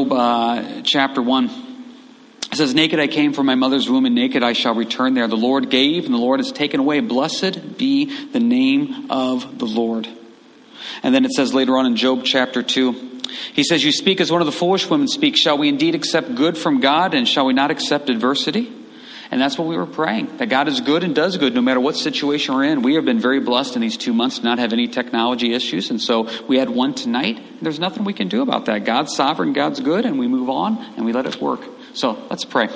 Job uh, chapter 1. It says, Naked I came from my mother's womb, and naked I shall return there. The Lord gave, and the Lord has taken away. Blessed be the name of the Lord. And then it says later on in Job chapter 2, he says, You speak as one of the foolish women speak. Shall we indeed accept good from God, and shall we not accept adversity? And that's what we were praying that God is good and does good no matter what situation we're in. We have been very blessed in these two months to not have any technology issues. And so we had one tonight. There's nothing we can do about that. God's sovereign, God's good, and we move on and we let it work. So let's pray.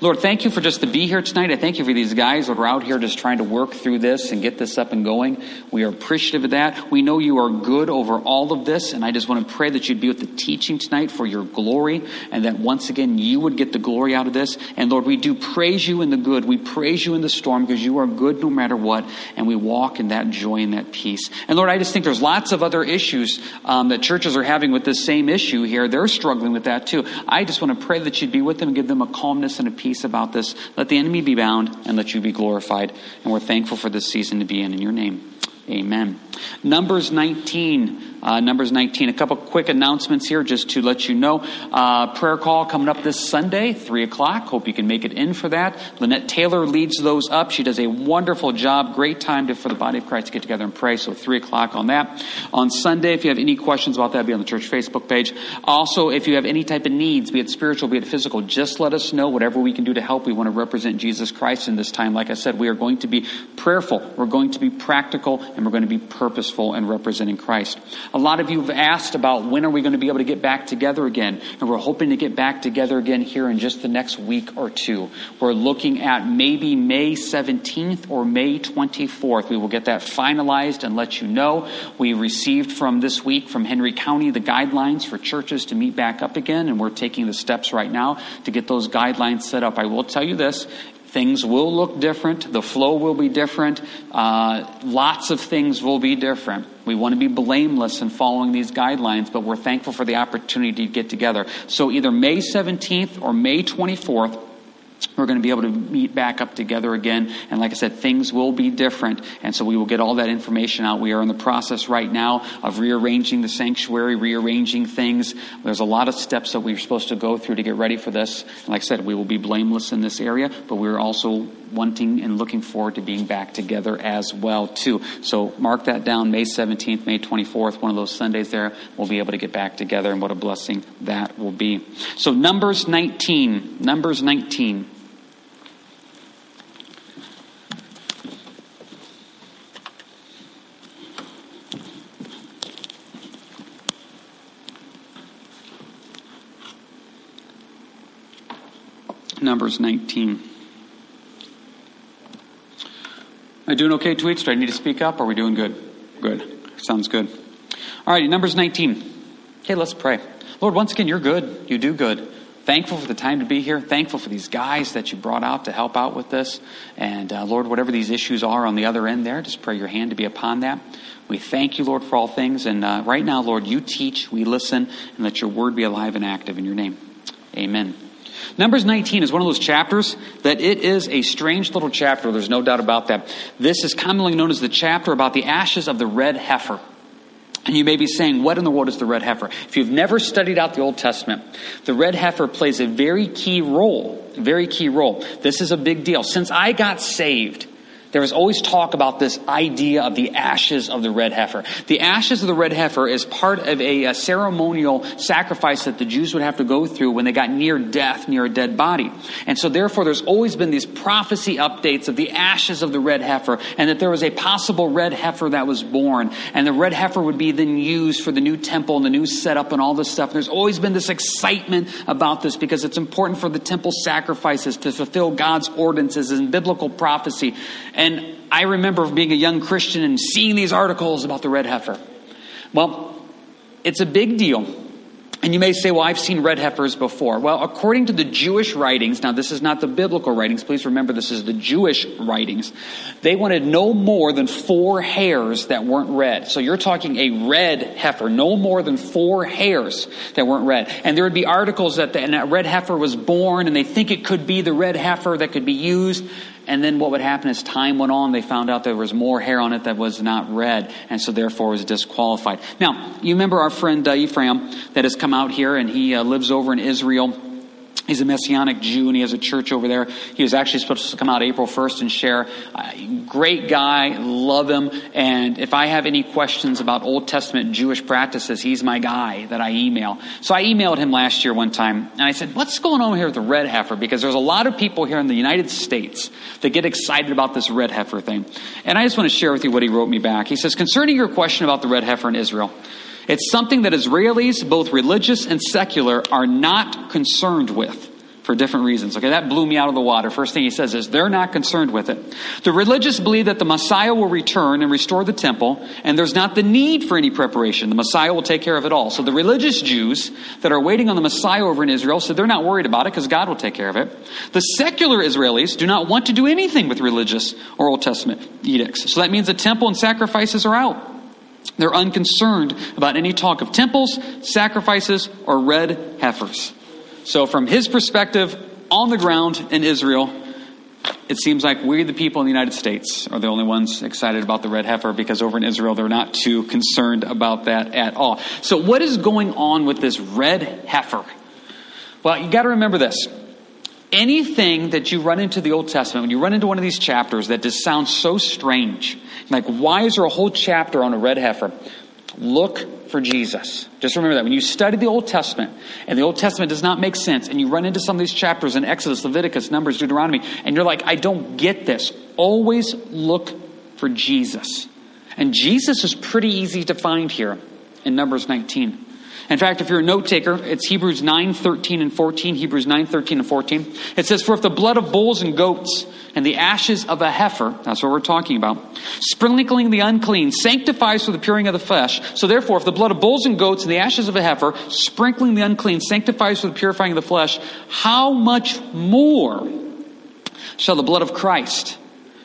Lord, thank you for just to be here tonight. I thank you for these guys that are out here just trying to work through this and get this up and going. We are appreciative of that. We know you are good over all of this, and I just want to pray that you'd be with the teaching tonight for your glory, and that once again you would get the glory out of this. And Lord, we do praise you in the good. We praise you in the storm because you are good no matter what, and we walk in that joy and that peace. And Lord, I just think there's lots of other issues um, that churches are having with this same issue here. They're struggling with that too. I just want to pray that you'd be with them and give them a calmness and a peace about this. Let the enemy be bound and let you be glorified. And we're thankful for this season to be in. In your name, amen. Numbers 19. Uh, Numbers 19. A couple quick announcements here just to let you know. Uh, prayer call coming up this Sunday, 3 o'clock. Hope you can make it in for that. Lynette Taylor leads those up. She does a wonderful job. Great time to, for the body of Christ to get together and pray. So 3 o'clock on that. On Sunday, if you have any questions about that, be on the church Facebook page. Also, if you have any type of needs, be it spiritual, be it physical, just let us know. Whatever we can do to help, we want to represent Jesus Christ in this time. Like I said, we are going to be prayerful. We're going to be practical and we're going to be purposeful in representing Christ. A lot of you have asked about when are we going to be able to get back together again, and we're hoping to get back together again here in just the next week or two. We're looking at maybe May 17th or May 24th. We will get that finalized and let you know. We received from this week from Henry County the guidelines for churches to meet back up again, and we're taking the steps right now to get those guidelines set up. I will tell you this Things will look different. The flow will be different. Uh, lots of things will be different. We want to be blameless in following these guidelines, but we're thankful for the opportunity to get together. So either May 17th or May 24th, we're going to be able to meet back up together again. And like I said, things will be different. And so we will get all that information out. We are in the process right now of rearranging the sanctuary, rearranging things. There's a lot of steps that we're supposed to go through to get ready for this. And like I said, we will be blameless in this area, but we're also wanting and looking forward to being back together as well too. So mark that down May 17th, May 24th, one of those Sundays there, we'll be able to get back together and what a blessing that will be. So Numbers 19, Numbers 19. Numbers 19. Am I doing okay, tweets? Do I need to speak up? Are we doing good? Good. Sounds good. All right, Numbers 19. Okay, let's pray. Lord, once again, you're good. You do good. Thankful for the time to be here. Thankful for these guys that you brought out to help out with this. And uh, Lord, whatever these issues are on the other end there, just pray your hand to be upon that. We thank you, Lord, for all things. And uh, right now, Lord, you teach, we listen, and let your word be alive and active in your name. Amen. Numbers 19 is one of those chapters that it is a strange little chapter. There's no doubt about that. This is commonly known as the chapter about the ashes of the red heifer. And you may be saying, what in the world is the red heifer? If you've never studied out the Old Testament, the red heifer plays a very key role, very key role. This is a big deal. Since I got saved, there was always talk about this idea of the ashes of the red heifer. The ashes of the red heifer is part of a, a, ceremonial sacrifice that the Jews would have to go through when they got near death, near a dead body. And so therefore there's always been these prophecy updates of the ashes of the red heifer and that there was a possible red heifer that was born. And the red heifer would be then used for the new temple and the new setup and all this stuff. There's always been this excitement about this because it's important for the temple sacrifices to fulfill God's ordinances and biblical prophecy. And and I remember being a young Christian and seeing these articles about the red heifer. Well, it's a big deal. And you may say, well, I've seen red heifers before. Well, according to the Jewish writings, now this is not the biblical writings, please remember this is the Jewish writings, they wanted no more than four hairs that weren't red. So you're talking a red heifer, no more than four hairs that weren't red. And there would be articles that the, that red heifer was born and they think it could be the red heifer that could be used. And then what would happen as time went on, they found out there was more hair on it that was not red, and so therefore was disqualified. Now, you remember our friend uh, Ephraim that has come out here, and he uh, lives over in Israel. He's a Messianic Jew and he has a church over there. He was actually supposed to come out April 1st and share. Uh, great guy, love him. And if I have any questions about Old Testament Jewish practices, he's my guy that I email. So I emailed him last year one time and I said, What's going on here with the red heifer? Because there's a lot of people here in the United States that get excited about this red heifer thing. And I just want to share with you what he wrote me back. He says, Concerning your question about the red heifer in Israel, it's something that Israelis, both religious and secular, are not concerned with for different reasons. Okay, that blew me out of the water. First thing he says is they're not concerned with it. The religious believe that the Messiah will return and restore the temple, and there's not the need for any preparation. The Messiah will take care of it all. So the religious Jews that are waiting on the Messiah over in Israel said they're not worried about it because God will take care of it. The secular Israelis do not want to do anything with religious or Old Testament edicts. So that means the temple and sacrifices are out. They're unconcerned about any talk of temples, sacrifices, or red heifers. So, from his perspective, on the ground in Israel, it seems like we, the people in the United States, are the only ones excited about the red heifer because over in Israel, they're not too concerned about that at all. So, what is going on with this red heifer? Well, you got to remember this. Anything that you run into the Old Testament, when you run into one of these chapters that just sounds so strange, like why is there a whole chapter on a red heifer? Look for Jesus. Just remember that. When you study the Old Testament and the Old Testament does not make sense, and you run into some of these chapters in Exodus, Leviticus, Numbers, Deuteronomy, and you're like, I don't get this, always look for Jesus. And Jesus is pretty easy to find here in Numbers 19. In fact, if you're a note taker, it's Hebrews 9, 13, and 14. Hebrews 9, 13, and 14. It says, For if the blood of bulls and goats and the ashes of a heifer, that's what we're talking about, sprinkling the unclean, sanctifies for the puring of the flesh. So therefore, if the blood of bulls and goats and the ashes of a heifer, sprinkling the unclean, sanctifies for the purifying of the flesh, how much more shall the blood of Christ,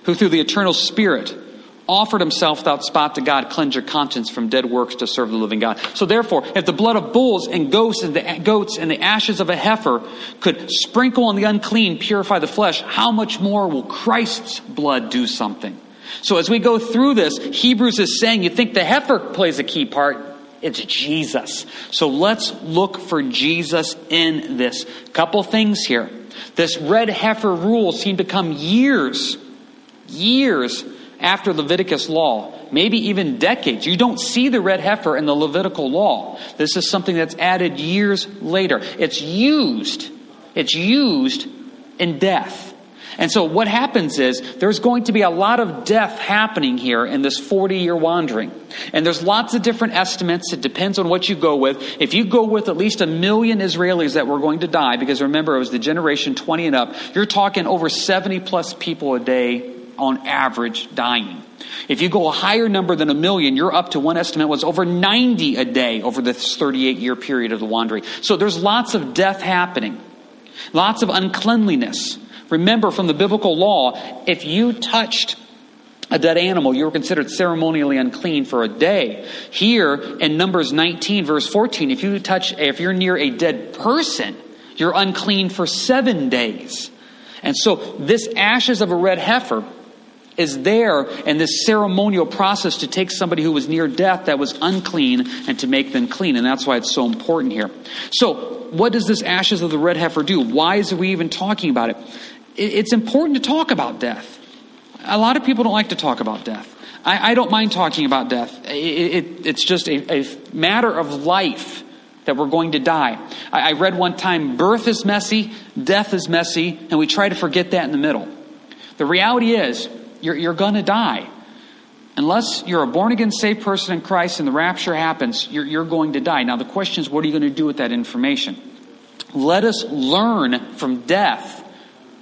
who through the eternal Spirit, offered himself without spot to God, cleanse your conscience from dead works to serve the living God. So therefore, if the blood of bulls and goats and the goats and the ashes of a heifer could sprinkle on the unclean, purify the flesh, how much more will Christ's blood do something? So as we go through this, Hebrews is saying you think the heifer plays a key part. It's Jesus. So let's look for Jesus in this. Couple things here. This red heifer rule seemed to come years, years after Leviticus law, maybe even decades. You don't see the red heifer in the Levitical law. This is something that's added years later. It's used, it's used in death. And so what happens is there's going to be a lot of death happening here in this 40 year wandering. And there's lots of different estimates. It depends on what you go with. If you go with at least a million Israelis that were going to die, because remember it was the generation 20 and up, you're talking over 70 plus people a day on average dying. If you go a higher number than a million, you're up to one estimate was over 90 a day over this 38 year period of the wandering. So there's lots of death happening, lots of uncleanliness. Remember from the biblical law, if you touched a dead animal, you were considered ceremonially unclean for a day. Here in Numbers 19, verse 14, if you touch, if you're near a dead person, you're unclean for seven days. And so this ashes of a red heifer is there in this ceremonial process to take somebody who was near death that was unclean and to make them clean. And that's why it's so important here. So, what does this ashes of the red heifer do? Why is we even talking about it? It's important to talk about death. A lot of people don't like to talk about death. I, I don't mind talking about death. It, it, it's just a, a, matter of life that we're going to die. I, I read one time birth is messy, death is messy, and we try to forget that in the middle. The reality is, you're, you're going to die. Unless you're a born again, saved person in Christ and the rapture happens, you're, you're going to die. Now, the question is, what are you going to do with that information? Let us learn from death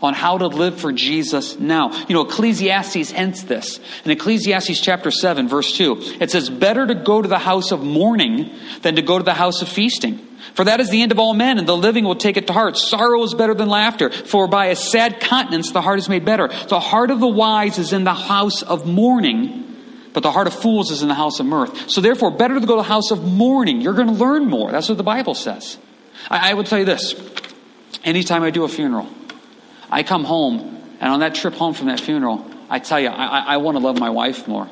on how to live for Jesus now. You know, Ecclesiastes ends this. In Ecclesiastes chapter 7, verse 2, it says, Better to go to the house of mourning than to go to the house of feasting. For that is the end of all men, and the living will take it to heart. Sorrow is better than laughter, for by a sad countenance the heart is made better. The heart of the wise is in the house of mourning, but the heart of fools is in the house of mirth. So therefore, better to go to the house of mourning. You're going to learn more. That's what the Bible says. I, I would tell you this anytime I do a funeral, I come home And on that trip home from that funeral, I tell you, I, I want to love my wife more.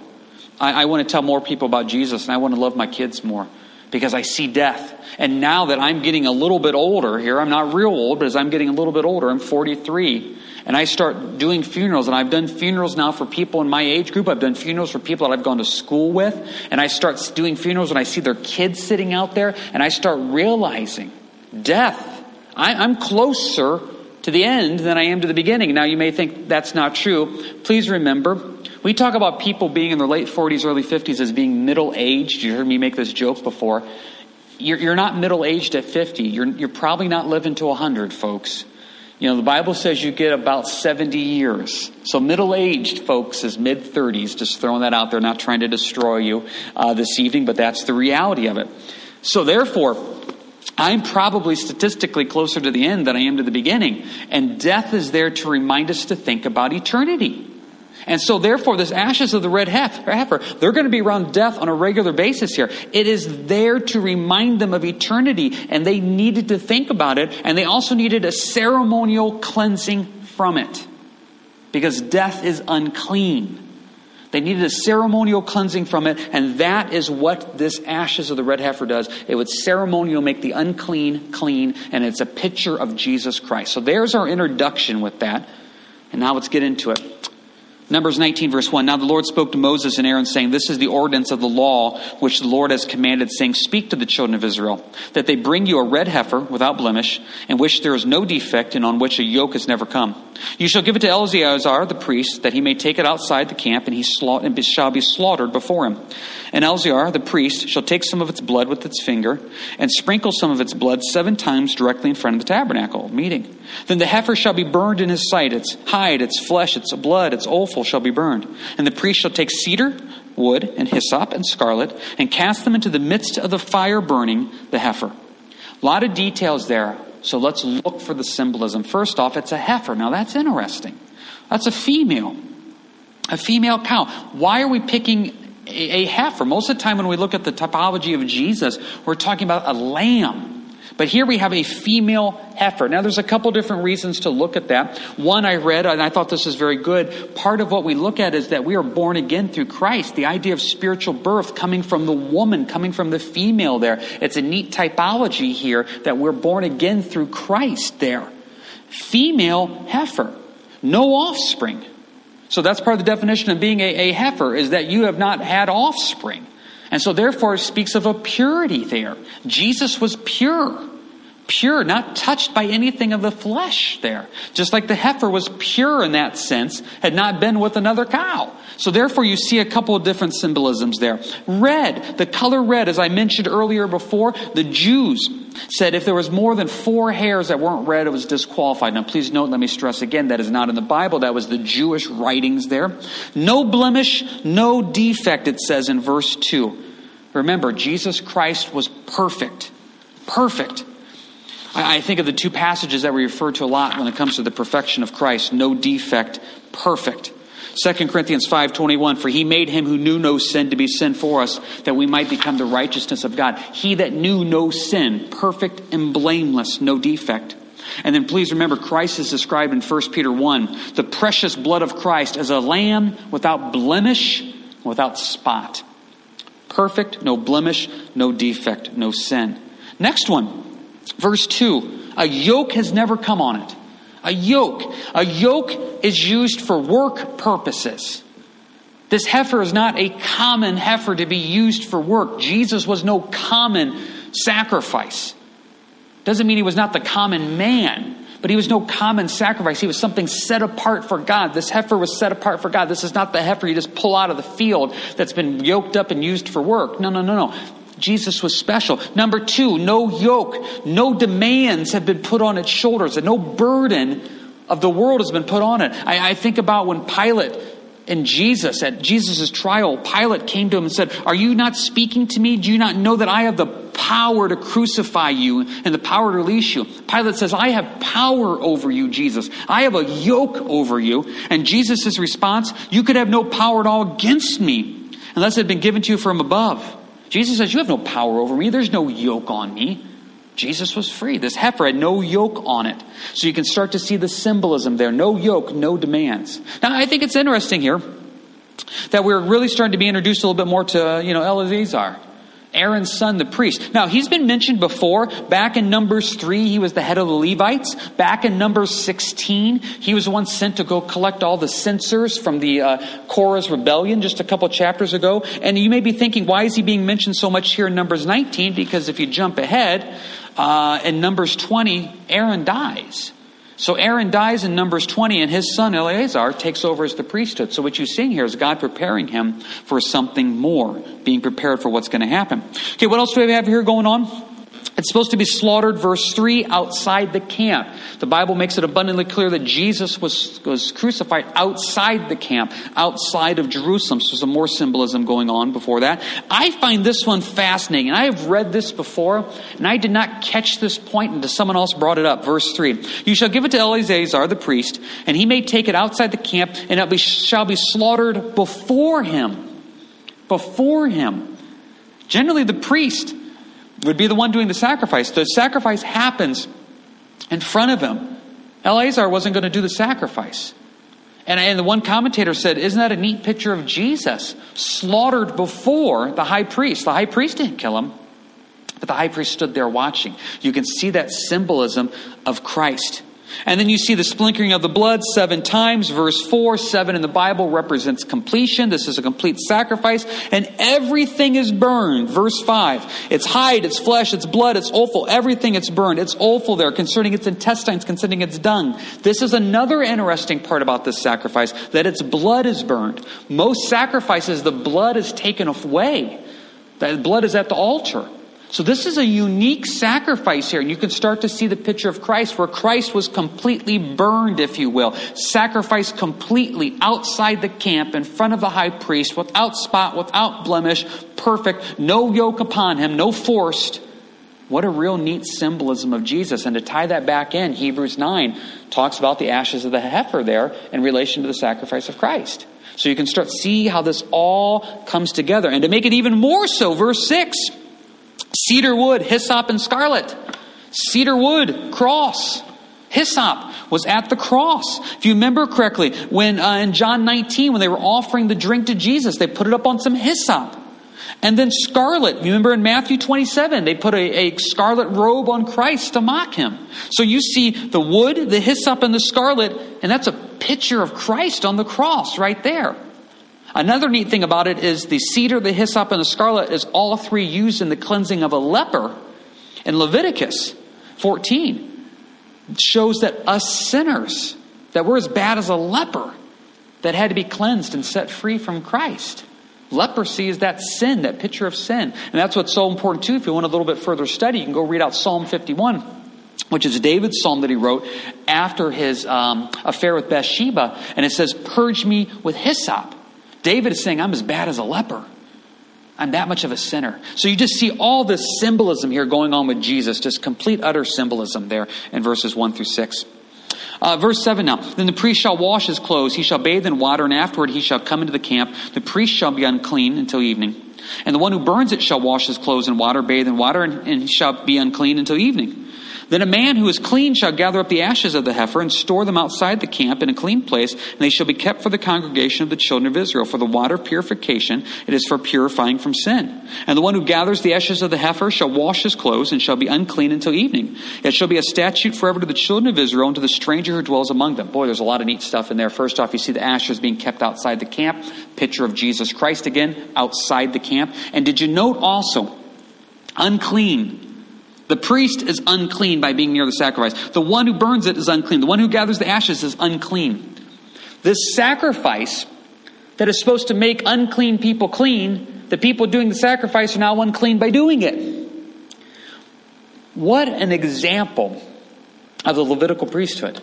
I, I want to tell more people about Jesus, and I want to love my kids more because I see death. And now that I'm getting a little bit older here, I'm not real old, but as I'm getting a little bit older, I'm 43, and I start doing funerals, and I've done funerals now for people in my age group. I've done funerals for people that I've gone to school with, and I start doing funerals and I see their kids sitting out there, and I start realizing death. I, I'm closer to the end than I am to the beginning. Now, you may think that's not true. Please remember, we talk about people being in their late 40s, early 50s as being middle aged. You heard me make this joke before. You're, you're not middle aged at 50. You're, you're probably not living to 100, folks. You know, the Bible says you get about 70 years. So middle aged, folks, is mid 30s. Just throwing that out there, not trying to destroy you uh, this evening, but that's the reality of it. So, therefore, I'm probably statistically closer to the end than I am to the beginning. And death is there to remind us to think about eternity. And so, therefore, this ashes of the red heifer, they're going to be around death on a regular basis here. It is there to remind them of eternity, and they needed to think about it, and they also needed a ceremonial cleansing from it. Because death is unclean. They needed a ceremonial cleansing from it, and that is what this ashes of the red heifer does. It would ceremonial make the unclean clean, and it's a picture of Jesus Christ. So there's our introduction with that. And now let's get into it. Numbers 19, verse 1. Now the Lord spoke to Moses and Aaron, saying, This is the ordinance of the law which the Lord has commanded, saying, Speak to the children of Israel, that they bring you a red heifer without blemish, in which there is no defect, and on which a yoke has never come. You shall give it to Eleazar the priest, that he may take it outside the camp, and he shall be slaughtered before him. And Eleazar the priest shall take some of its blood with its finger, and sprinkle some of its blood seven times directly in front of the tabernacle meeting. Then the heifer shall be burned in his sight, its hide, its flesh, its blood, its offal shall be burned. And the priest shall take cedar, wood, and hyssop, and scarlet, and cast them into the midst of the fire burning the heifer. A lot of details there, so let's look for the symbolism. First off, it's a heifer. Now that's interesting. That's a female. A female cow. Why are we picking a heifer? Most of the time when we look at the typology of Jesus, we're talking about a lamb. But here we have a female heifer. Now, there's a couple different reasons to look at that. One I read, and I thought this is very good. Part of what we look at is that we are born again through Christ. The idea of spiritual birth coming from the woman, coming from the female there. It's a neat typology here that we're born again through Christ there. Female heifer. No offspring. So that's part of the definition of being a, a heifer, is that you have not had offspring. And so, therefore, it speaks of a purity there. Jesus was pure. Pure, not touched by anything of the flesh there. Just like the heifer was pure in that sense, had not been with another cow. So therefore you see a couple of different symbolisms there. Red, the color red, as I mentioned earlier before, the Jews said if there was more than four hairs that weren't red, it was disqualified. Now please note, let me stress again, that is not in the Bible. That was the Jewish writings there. No blemish, no defect, it says in verse 2. Remember, Jesus Christ was perfect. Perfect. I, think of the two passages that we refer to a lot when it comes to the perfection of Christ no defect, perfect. 2 Corinthians 5:21 for he made him who knew no sin to be sin for us that we might become the righteousness of God. He that knew no sin, perfect and blameless, no defect. And then please remember Christ is described in 1 Peter 1, the precious blood of Christ as a lamb without blemish, without spot. Perfect, no blemish, no defect, no sin. Next one, verse 2. A yoke has never come on it. A yoke. A yoke is used for work purposes. This heifer is not a common heifer to be used for work. Jesus was no common sacrifice. Doesn't mean he was not the common man. But he was no common sacrifice. He was something set apart for God. This heifer was set apart for God. This is not the heifer you just pull out of the field that's been yoked up and used for work. No, no, no, no. Jesus was special. Number two, no yoke, no demands have been put on its shoulders, and no burden of the world has been put on it. I, I think about when Pilate and Jesus, at Jesus' trial, Pilate came to him and said, Are you not speaking to me? Do you not know that I have the power to crucify you and the power to release you? Pilate says, I have power over you, Jesus. I have a yoke over you. And Jesus' response, You could have no power at all against me unless it had been given to you from above. Jesus says, You have no power over me. There's no yoke on me. Jesus was free. This heifer had no yoke on it. So you can start to see the symbolism there. No yoke, no demands. Now, I think it's interesting here that we're really starting to be introduced a little bit more to, you know, Eleazar. Aaron's son, the priest. Now, he's been mentioned before. Back in Numbers 3, he was the head of the Levites. Back in Numbers 16, he was one sent to go collect all the censers from the uh, Korah's rebellion just a couple chapters ago. And you may be thinking, why is he being mentioned so much here in Numbers 19? Because if you jump ahead, uh, in Numbers 20, Aaron dies. So Aaron dies in Numbers 20, and his son Eleazar takes over as the priesthood. So what you're seeing here is God preparing him for something more, being prepared for what's going to happen. Okay, what else do we have here going on? It's supposed to be slaughtered, verse 3, outside the camp. The Bible makes it abundantly clear that Jesus was, was crucified outside the camp, outside of Jerusalem. So there's some more symbolism going on before that. I find this one fascinating. And I have read this before, and I did not catch this point until someone else brought it up. Verse 3 You shall give it to Eleazar the priest, and he may take it outside the camp, and it shall be slaughtered before him. Before him. Generally, the priest would be the one doing the sacrifice. The sacrifice happens in front of him. Eleazar wasn't going to do the sacrifice. And, and the one commentator said, Isn't that a neat picture of Jesus slaughtered before the high priest? The high priest didn't kill him, but the high priest stood there watching. You can see that symbolism of Christ. And then you see the sprinkling of the blood seven times. Verse 4, 7 in the Bible represents completion. This is a complete sacrifice. And everything is burned. Verse 5. It's hide, it's flesh, it's blood, it's offal. Everything it's burned. It's offal there concerning its intestines, concerning its dung. This is another interesting part about this sacrifice that its blood is burned. Most sacrifices, the blood is taken away. The blood is at the altar. So this is a unique sacrifice here. And you can start to see the picture of Christ where Christ was completely burned, if you will, sacrificed completely outside the camp in front of the high priest without spot, without blemish, perfect, no yoke upon him, no forced. What a real neat symbolism of Jesus. And to tie that back in, Hebrews 9 talks about the ashes of the heifer there in relation to the sacrifice of Christ. So you can start see how this all comes together. And to make it even more so, verse 6 Cedar wood, hyssop, and scarlet. Cedar wood, cross. Hyssop was at the cross. If you remember correctly, when uh, in John 19, when they were offering the drink to Jesus, they put it up on some hyssop. And then scarlet. You remember in Matthew 27, they put a, a, scarlet robe on Christ to mock him. So you see the wood, the hyssop, and the scarlet, and that's a picture of Christ on the cross right there. Another neat thing about it is the cedar, the hyssop, and the scarlet is all three used in the cleansing of a leper in Leviticus 14. It shows that us sinners, that we're as bad as a leper that had to be cleansed and set free from Christ. Leprosy is that sin, that picture of sin. And that's what's so important too. If you want a little bit further study, you can go read out Psalm 51 which is David's psalm that he wrote after his um, affair with Bathsheba. And it says, Purge me with hyssop. David is saying, I'm as bad as a leper. I'm that much of a sinner. So you just see all this symbolism here going on with Jesus, just complete, utter symbolism there in verses 1 through 6. Uh, verse 7 now. Then the priest shall wash his clothes, he shall bathe in water, and afterward he shall come into the camp. The priest shall be unclean until evening. And the one who burns it shall wash his clothes in water, bathe in water, and, and shall be unclean until evening. Then a man who is clean shall gather up the ashes of the heifer and store them outside the camp in a clean place, and they shall be kept for the congregation of the children of Israel. For the water of purification, it is for purifying from sin. And the one who gathers the ashes of the heifer shall wash his clothes and shall be unclean until evening. It shall be a statute forever to the children of Israel and to the stranger who dwells among them. Boy, there's a lot of neat stuff in there. First off, you see the ashes being kept outside the camp. Picture of Jesus Christ again, outside the camp. And did you note also, unclean the priest is unclean by being near the sacrifice. The one who burns it is unclean. The one who gathers the ashes is unclean. This sacrifice that is supposed to make unclean people clean, the people doing the sacrifice are now unclean by doing it. What an example of the Levitical priesthood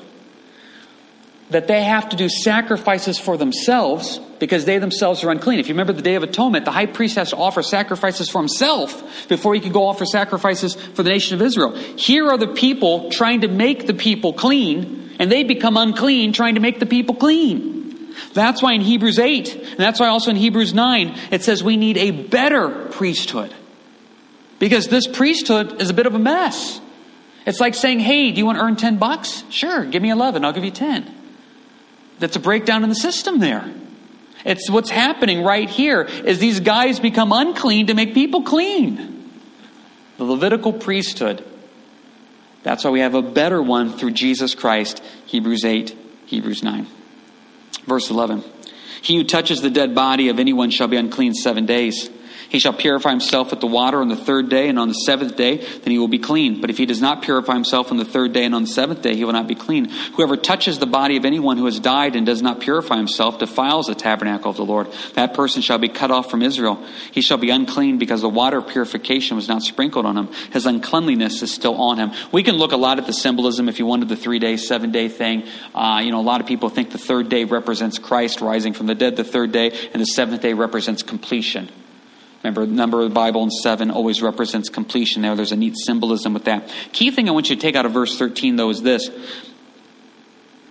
that they have to do sacrifices for themselves because they themselves are unclean. If you remember the Day of Atonement, the high priest has to offer sacrifices for himself before he can go offer sacrifices for the nation of Israel. Here are the people trying to make the people clean, and they become unclean trying to make the people clean. That's why in Hebrews 8, and that's why also in Hebrews 9, it says we need a better priesthood. Because this priesthood is a bit of a mess. It's like saying, hey, do you want to earn 10 bucks? Sure, give me 11, I'll give you 10. That's a breakdown in the system there. It's what's happening right here is these guys become unclean to make people clean. The Levitical priesthood. That's why we have a better one through Jesus Christ. Hebrews 8, Hebrews 9. Verse 11. He who touches the dead body of anyone shall be unclean seven days. He shall purify himself with the water on the third day, and on the seventh day, then he will be clean. But if he does not purify himself on the third day and on the seventh day, he will not be clean. Whoever touches the body of anyone who has died and does not purify himself defiles the tabernacle of the Lord. That person shall be cut off from Israel. He shall be unclean because the water of purification was not sprinkled on him. His uncleanliness is still on him. We can look a lot at the symbolism if you wanted the three day, seven day thing. Uh, you know, a lot of people think the third day represents Christ rising from the dead the third day, and the seventh day represents completion. Remember, the number of the Bible in seven always represents completion there. There's a neat symbolism with that. Key thing I want you to take out of verse 13, though, is this.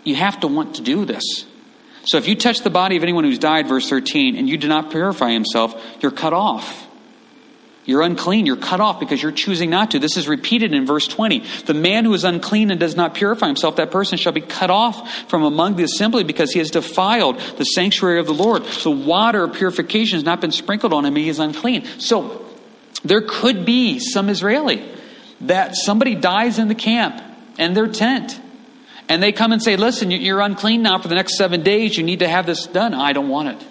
You have to want to do this. So if you touch the body of anyone who's died, verse 13, and you do not purify himself, you're cut off. You're unclean. You're cut off because you're choosing not to. This is repeated in verse 20. The man who is unclean and does not purify himself, that person shall be cut off from among the assembly because he has defiled the sanctuary of the Lord. The water of purification has not been sprinkled on him. He is unclean. So there could be some Israeli that somebody dies in the camp and their tent. And they come and say, listen, you're unclean now for the next seven days. You need to have this done. I don't want it.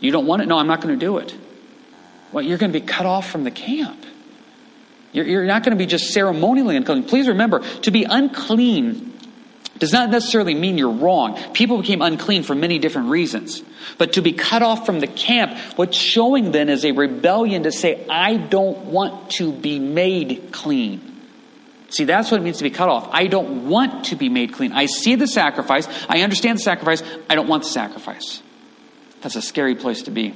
You don't want it? No, I'm not going to do it well, you're going to be cut off from the camp. You're, you're not going to be just ceremonially unclean. Please remember, to be unclean does not necessarily mean you're wrong. People became unclean for many different reasons. But to be cut off from the camp, what's showing then is a rebellion to say, I don't want to be made clean. See, that's what it means to be cut off. I don't want to be made clean. I see the sacrifice. I understand the sacrifice. I don't want the sacrifice. That's a scary place to be.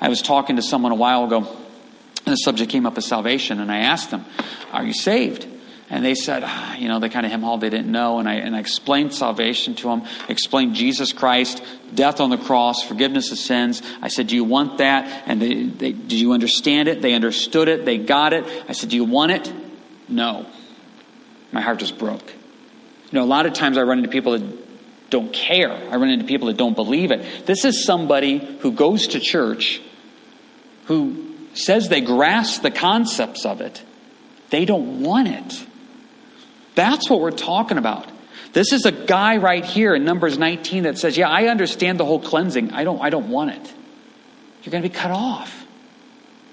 I was talking to someone a while ago, and the subject came up as salvation, and I asked them, Are you saved? And they said, ah, you know, they kind of hem hauled, they didn't know. And I, and I explained salvation to them, explained Jesus Christ, death on the cross, forgiveness of sins. I said, Do you want that? And they, they, did you understand it? They understood it, they got it. I said, Do you want it? No. My heart just broke. You know, a lot of times I run into people that don't care. I run into people that don't believe it. This is somebody who goes to church, who says they grasp the concepts of it. They don't want it. That's what we're talking about. This is a guy right here in Numbers 19 that says, Yeah, I understand the whole cleansing. I don't, I don't want it. You're going to be cut off.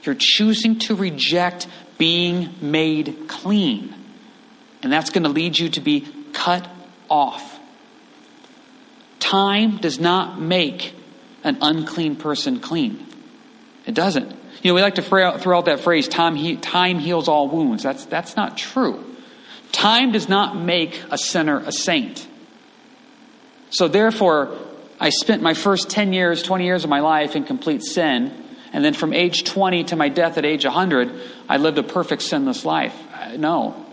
You're choosing to reject being made clean. And that's going to lead you to be cut off. Time does not make an unclean person clean. It doesn't. You know, we like to throw out that phrase, time, he, time heals all wounds. That's, that's not true. Time does not make a sinner a saint. So therefore, I spent my first 10 years, 20 years of my life in complete sin. And then from age 20 to my death at age 100, I lived a perfect sinless life. Uh, no.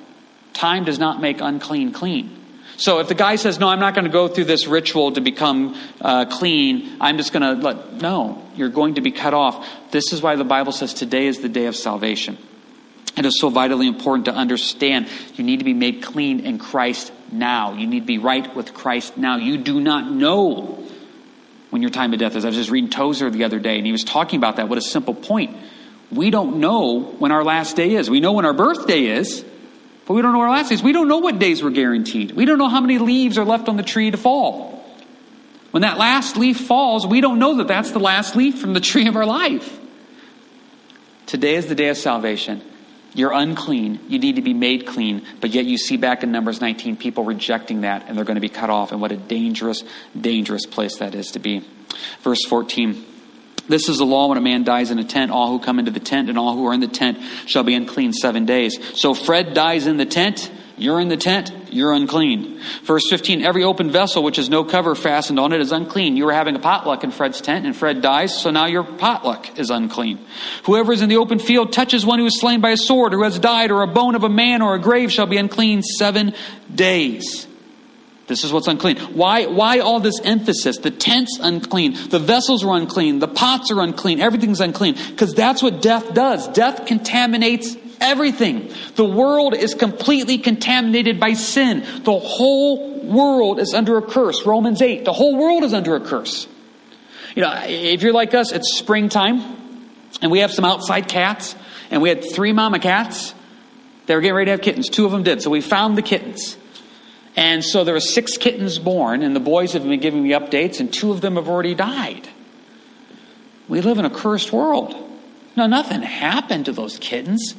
Time does not make unclean clean. So if the guy says, No, I'm not going to go through this ritual to become uh, clean, I'm just going to let, no, you're going to be cut off. This is why the Bible says today is the day of salvation. It is so vitally important to understand you need to be made clean in Christ now. You need to be right with Christ now. You do not know when your time of death is. I was just reading Tozer the other day, and he was talking about that. What a simple point. We don't know when our last day is. We know when our birthday is, but we don't know our last days. We don't know what days we're guaranteed. We don't know how many leaves are left on the tree to fall. When that last leaf falls, we don't know that that's the last leaf from the tree of our life. Today is the day of salvation. You're unclean. You need to be made clean. But yet you see back in Numbers 19 people rejecting that and they're going to be cut off. And what a dangerous, dangerous place that is to be. Verse 14. This is the law when a man dies in a tent. All who come into the tent and all who are in the tent shall be unclean seven days. So Fred dies in the tent. You're in the tent, you're unclean. Verse 15 Every open vessel which has no cover fastened on it is unclean. You were having a potluck in Fred's tent, and Fred dies, so now your potluck is unclean. Whoever is in the open field touches one who is slain by a sword, or who has died, or a bone of a man, or a grave shall be unclean seven days. This is what's unclean. Why, why all this emphasis? The tent's unclean. The vessels are unclean. The pots are unclean. Everything's unclean. Because that's what death does. Death contaminates everything. The world is completely contaminated by sin. The whole world is under a curse. Romans 8. The whole world is under a curse. You know, if you're like us, it's springtime, and we have some outside cats, and we had three mama cats. They were getting ready to have kittens. Two of them did. So we found the kittens. And so there were six kittens born, and the boys have been giving me updates, and two of them have already died. We live in a cursed world. No, nothing happened to those kittens.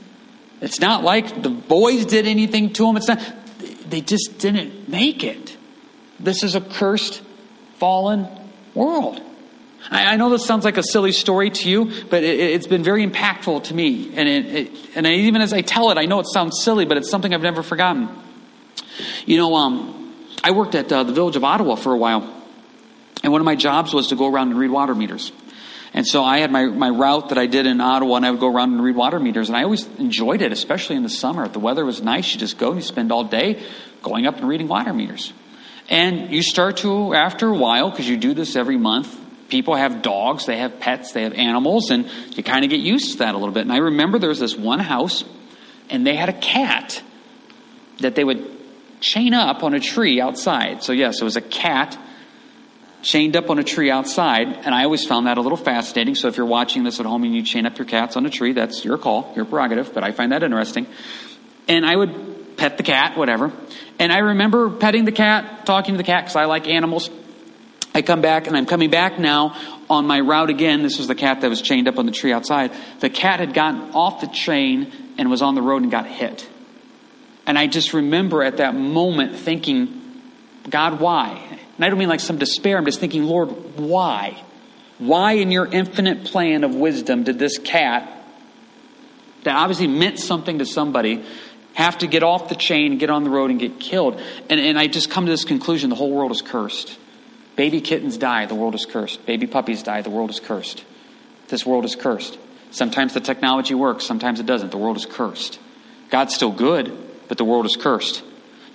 It's not like the boys did anything to them. It's not, they just didn't make it. This is a cursed, fallen world. I, I know this sounds like a silly story to you, but it, has been very impactful to me. And, it, it, and even as I tell it, I know it sounds silly, but it's something I've never forgotten. You know, um, I worked at uh, the village of Ottawa for a while, and one of my jobs was to go around and read water meters. And so I had my, my route that I did in Ottawa, and I would go around and read water meters. And I always enjoyed it, especially in the summer. If the weather was nice, you just go and you spend all day going up and reading water meters. And you start to, after a while, because you do this every month, people have dogs, they have pets, they have animals, and you kind of get used to that a little bit. And I remember there was this one house, and they had a cat that they would chain up on a tree outside. So, yes, it was a cat chained up on a tree outside, and I always found that a little fascinating. So, if you're watching this at home and you chain up your cats on a tree, that's your call, your prerogative, but I find that interesting. And I would pet the cat, whatever. And I remember petting the cat, talking to the cat because I like animals. I come back, and I'm coming back now on my route again. This was the cat that was chained up on the tree outside. The cat had gotten off the chain and was on the road and got hit. And I just remember at that moment thinking, God, why? And I don't mean like some despair. I'm just thinking, Lord, why? Why, in your infinite plan of wisdom, did this cat, that obviously meant something to somebody, have to get off the chain, get on the road, and get killed? And, and I just come to this conclusion the whole world is cursed. Baby kittens die, the world is cursed. Baby puppies die, the world is cursed. This world is cursed. Sometimes the technology works, sometimes it doesn't. The world is cursed. God's still good, but the world is cursed.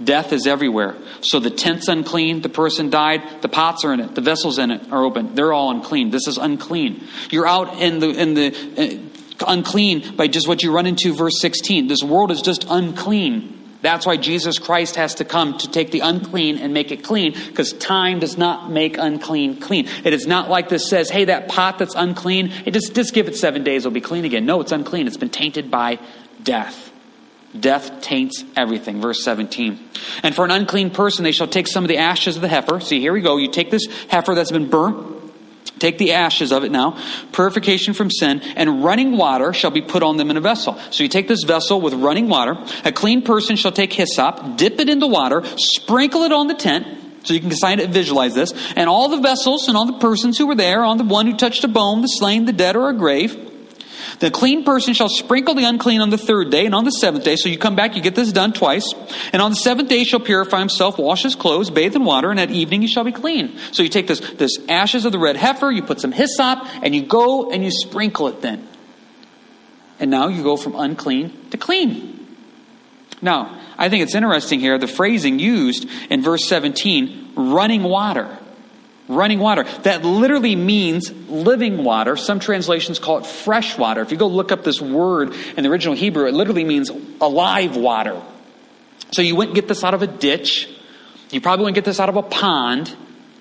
Death is everywhere. So the tent's unclean, the person died, the pots are in it, the vessels in it are open. They're all unclean. This is unclean. You're out in the in the uh, unclean by just what you run into verse 16. This world is just unclean. That's why Jesus Christ has to come to take the unclean and make it clean, because time does not make unclean clean. It is not like this says, hey, that pot that's unclean, it just, just give it seven days, it'll be clean again. No, it's unclean. It's been tainted by death. Death taints everything. Verse 17. And for an unclean person, they shall take some of the ashes of the heifer. See, here we go. You take this heifer that's been burnt, take the ashes of it now, purification from sin, and running water shall be put on them in a vessel. So you take this vessel with running water. A clean person shall take hyssop, dip it in the water, sprinkle it on the tent. So you can kind of visualize this. And all the vessels and all the persons who were there, on the one who touched a bone, the slain, the dead, or a grave, the clean person shall sprinkle the unclean on the third day and on the seventh day. So you come back, you get this done twice. And on the seventh day, he shall purify himself, wash his clothes, bathe in water, and at evening he shall be clean. So you take this, this ashes of the red heifer, you put some hyssop, and you go and you sprinkle it then. And now you go from unclean to clean. Now, I think it's interesting here, the phrasing used in verse 17, running water running water. That literally means living water. Some translations call it fresh water. If you go look up this word in the original Hebrew, it literally means alive water. So you wouldn't get this out of a ditch. You probably wouldn't get this out of a pond.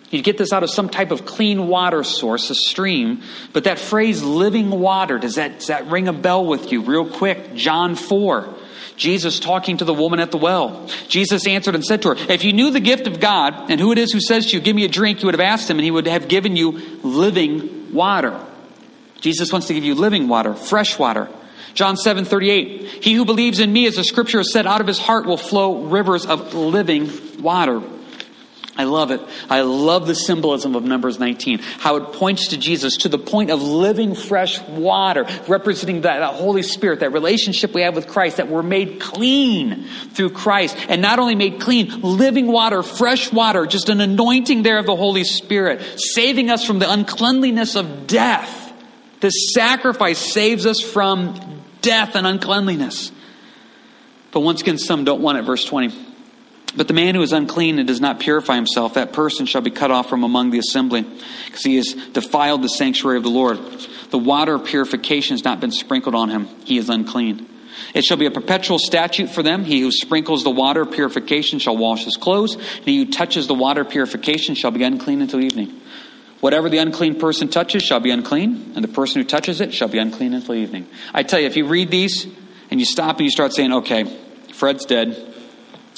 You'd get this out of some type of clean water source, a stream. But that phrase, living water, does that, does that ring a bell with you real quick? John 4. Jesus talking to the woman at the well. Jesus answered and said to her, If you knew the gift of God and who it is who says to you, Give me a drink, you would have asked him, and he would have given you living water. Jesus wants to give you living water, fresh water. John 7 38. He who believes in me, as the scripture has said, out of his heart will flow rivers of living water. I love it. I love the symbolism of Numbers 19, how it points to Jesus to the point of living fresh water, representing that, that, Holy Spirit, that relationship we have with Christ, that we're made clean through Christ. And not only made clean, living water, fresh water, just an anointing there of the Holy Spirit, saving us from the uncleanliness of death. This sacrifice saves us from death and uncleanliness. But once again, some don't want it. Verse 20. But the man who is unclean and does not purify himself, that person shall be cut off from among the assembly, because he has defiled the sanctuary of the Lord. The water of purification has not been sprinkled on him. He is unclean. It shall be a perpetual statute for them. He who sprinkles the water of purification shall wash his clothes, and he who touches the water of purification shall be unclean until evening. Whatever the unclean person touches shall be unclean, and the person who touches it shall be unclean until evening. I tell you, if you read these and you stop and you start saying, okay, Fred's dead,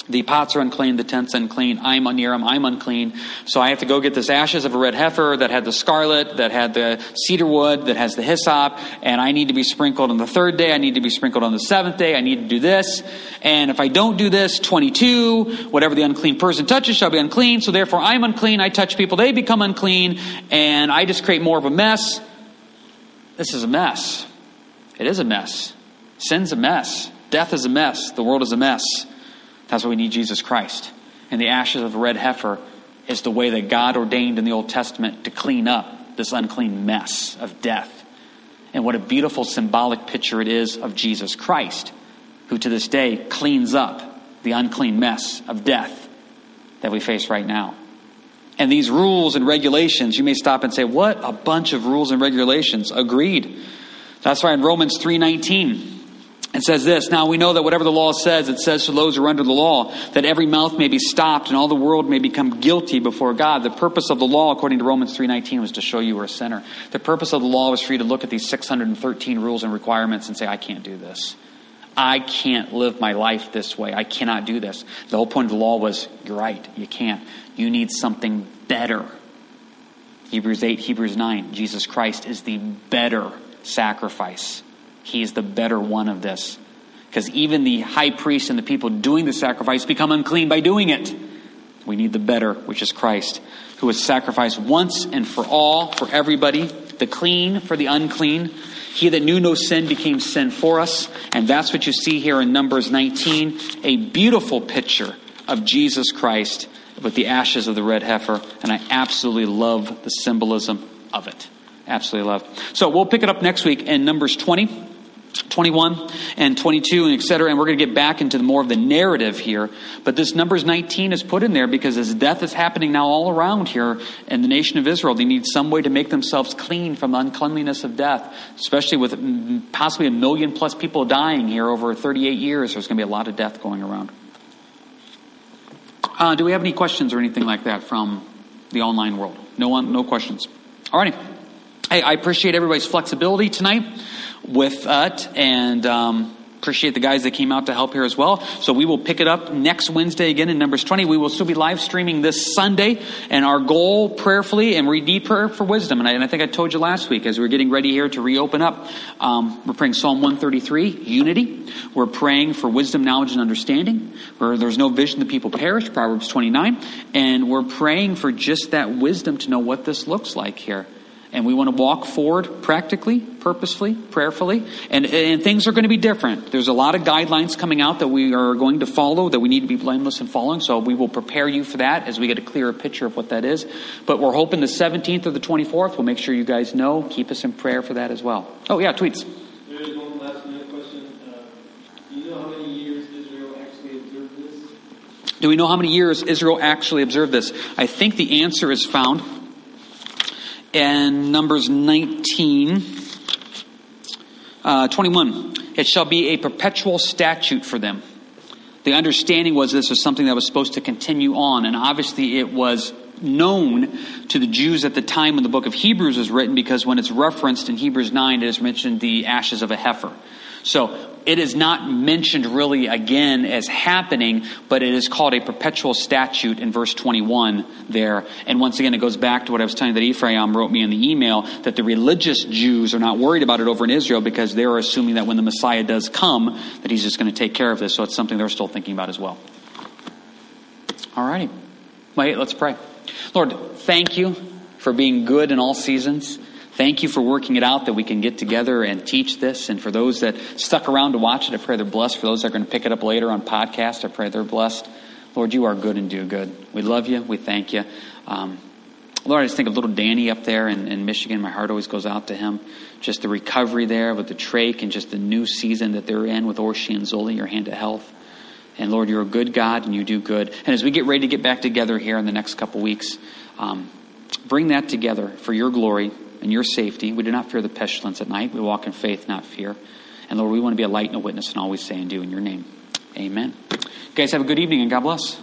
the pots are unclean, the tent's unclean, I'm him, I'm unclean. So I have to go get this ashes of a red heifer that had the scarlet, that had the cedar wood, that has the hyssop, and I need to be sprinkled on the third day, I need to be sprinkled on the seventh day, I need to do this. And if I don't do this, 22, whatever the unclean person touches shall be unclean, so therefore I'm unclean, I touch people, they become unclean, and I just create more of a mess. This is a mess. It is a mess. Sin's a mess. Death is a mess. The world is a mess. That's why we need Jesus Christ. And the ashes of a red heifer is the way that God ordained in the Old Testament to clean up this unclean mess of death. And what a beautiful symbolic picture it is of Jesus Christ, who to this day cleans up the unclean mess of death that we face right now. And these rules and regulations, you may stop and say, "What a bunch of rules and regulations." Agreed. That's why in Romans 3:19 it says this Now we know that whatever the law says, it says to those who are under the law, that every mouth may be stopped and all the world may become guilty before God. The purpose of the law, according to Romans 3.19, was to show you were a sinner. The purpose of the law was for you to look at these 613 rules and requirements and say, I can't do this. I can't live my life this way. I cannot do this. The whole point of the law was, you're right, you can't. You need something better. Hebrews 8, Hebrews 9, Jesus Christ is the better sacrifice. He's the better one of this. Because even the high priest and the people doing the sacrifice become unclean by doing it. We need the better, which is Christ, who was sacrificed once and for all for everybody, the clean for the unclean. He that knew no sin became sin for us. And that's what you see here in Numbers 19 a beautiful picture of Jesus Christ with the ashes of the red heifer. And I absolutely love the symbolism of it. Absolutely love. So we'll pick it up next week in Numbers 20. 21 and 22 and etc. And we're going to get back into more of the narrative here. But this Numbers 19 is put in there because as death is happening now all around here in the nation of Israel, they need some way to make themselves clean from the uncleanliness of death, especially with possibly a million plus people dying here over 38 years. There's going to be a lot of death going around. Uh, do we have any questions or anything like that from the online world? No one, no questions. All righty. Hey, I appreciate everybody's flexibility tonight with it and um, appreciate the guys that came out to help here as well. So we will pick it up next Wednesday again in Numbers 20. We will still be live streaming this Sunday. And our goal prayerfully, and we need prayer for wisdom. And I, and I, think I told you last week as we are getting ready here to reopen up, um, we're praying Psalm 133, unity. We're praying for wisdom, knowledge, and understanding. Where there's no vision, the people perish, Proverbs 29. And we're praying for just that wisdom to know what this looks like here. And we want to walk forward practically, purposefully, prayerfully. And, and things are going to be different. There's a lot of guidelines coming out that we are going to follow, that we need to be blameless in following. So we will prepare you for that as we get a clearer picture of what that is. But we're hoping the 17th or the 24th. We'll make sure you guys know. Keep us in prayer for that as well. Oh, yeah, tweets. There's one last minute question. Uh, do you know how many years Israel actually observed this? Do we know how many years Israel actually observed this? I think the answer is found and Numbers 19, uh, 21. It shall be a perpetual statute for them. The understanding was this was something that was supposed to continue on, and obviously it was known to the Jews at the time when the book of Hebrews was written because when it's referenced in Hebrews 9, it is mentioned the ashes of a heifer. So it is not mentioned really again as happening, but it is called a perpetual statute in verse 21 there. And once again, it goes back to what I was telling you that Ephraim wrote me in the email that the religious Jews are not worried about it over in Israel because they're assuming that when the Messiah does come, that he's just going to take care of this. So it's something they're still thinking about as well. All righty. Wait, let's pray. Lord, thank you for being good in all seasons. Thank you for working it out that we can get together and teach this. And for those that stuck around to watch it, I pray they're blessed. For those that are going to pick it up later on podcast, I pray they're blessed. Lord, you are good and do good. We love you. We thank you. Um, Lord, I just think of little Danny up there in, in, Michigan. My heart always goes out to him. Just the recovery there with the trach and just the new season that they're in with Orshi and Zoli, your hand of health. And Lord, you're a good God and you do good. And as we get ready to get back together here in the next couple weeks, um, bring that together for your glory and your safety. We do not fear the pestilence at night. We walk in faith, not fear. And Lord, we want to be a light and a witness in all we say and do in your name. Amen. You guys have a good evening and God bless.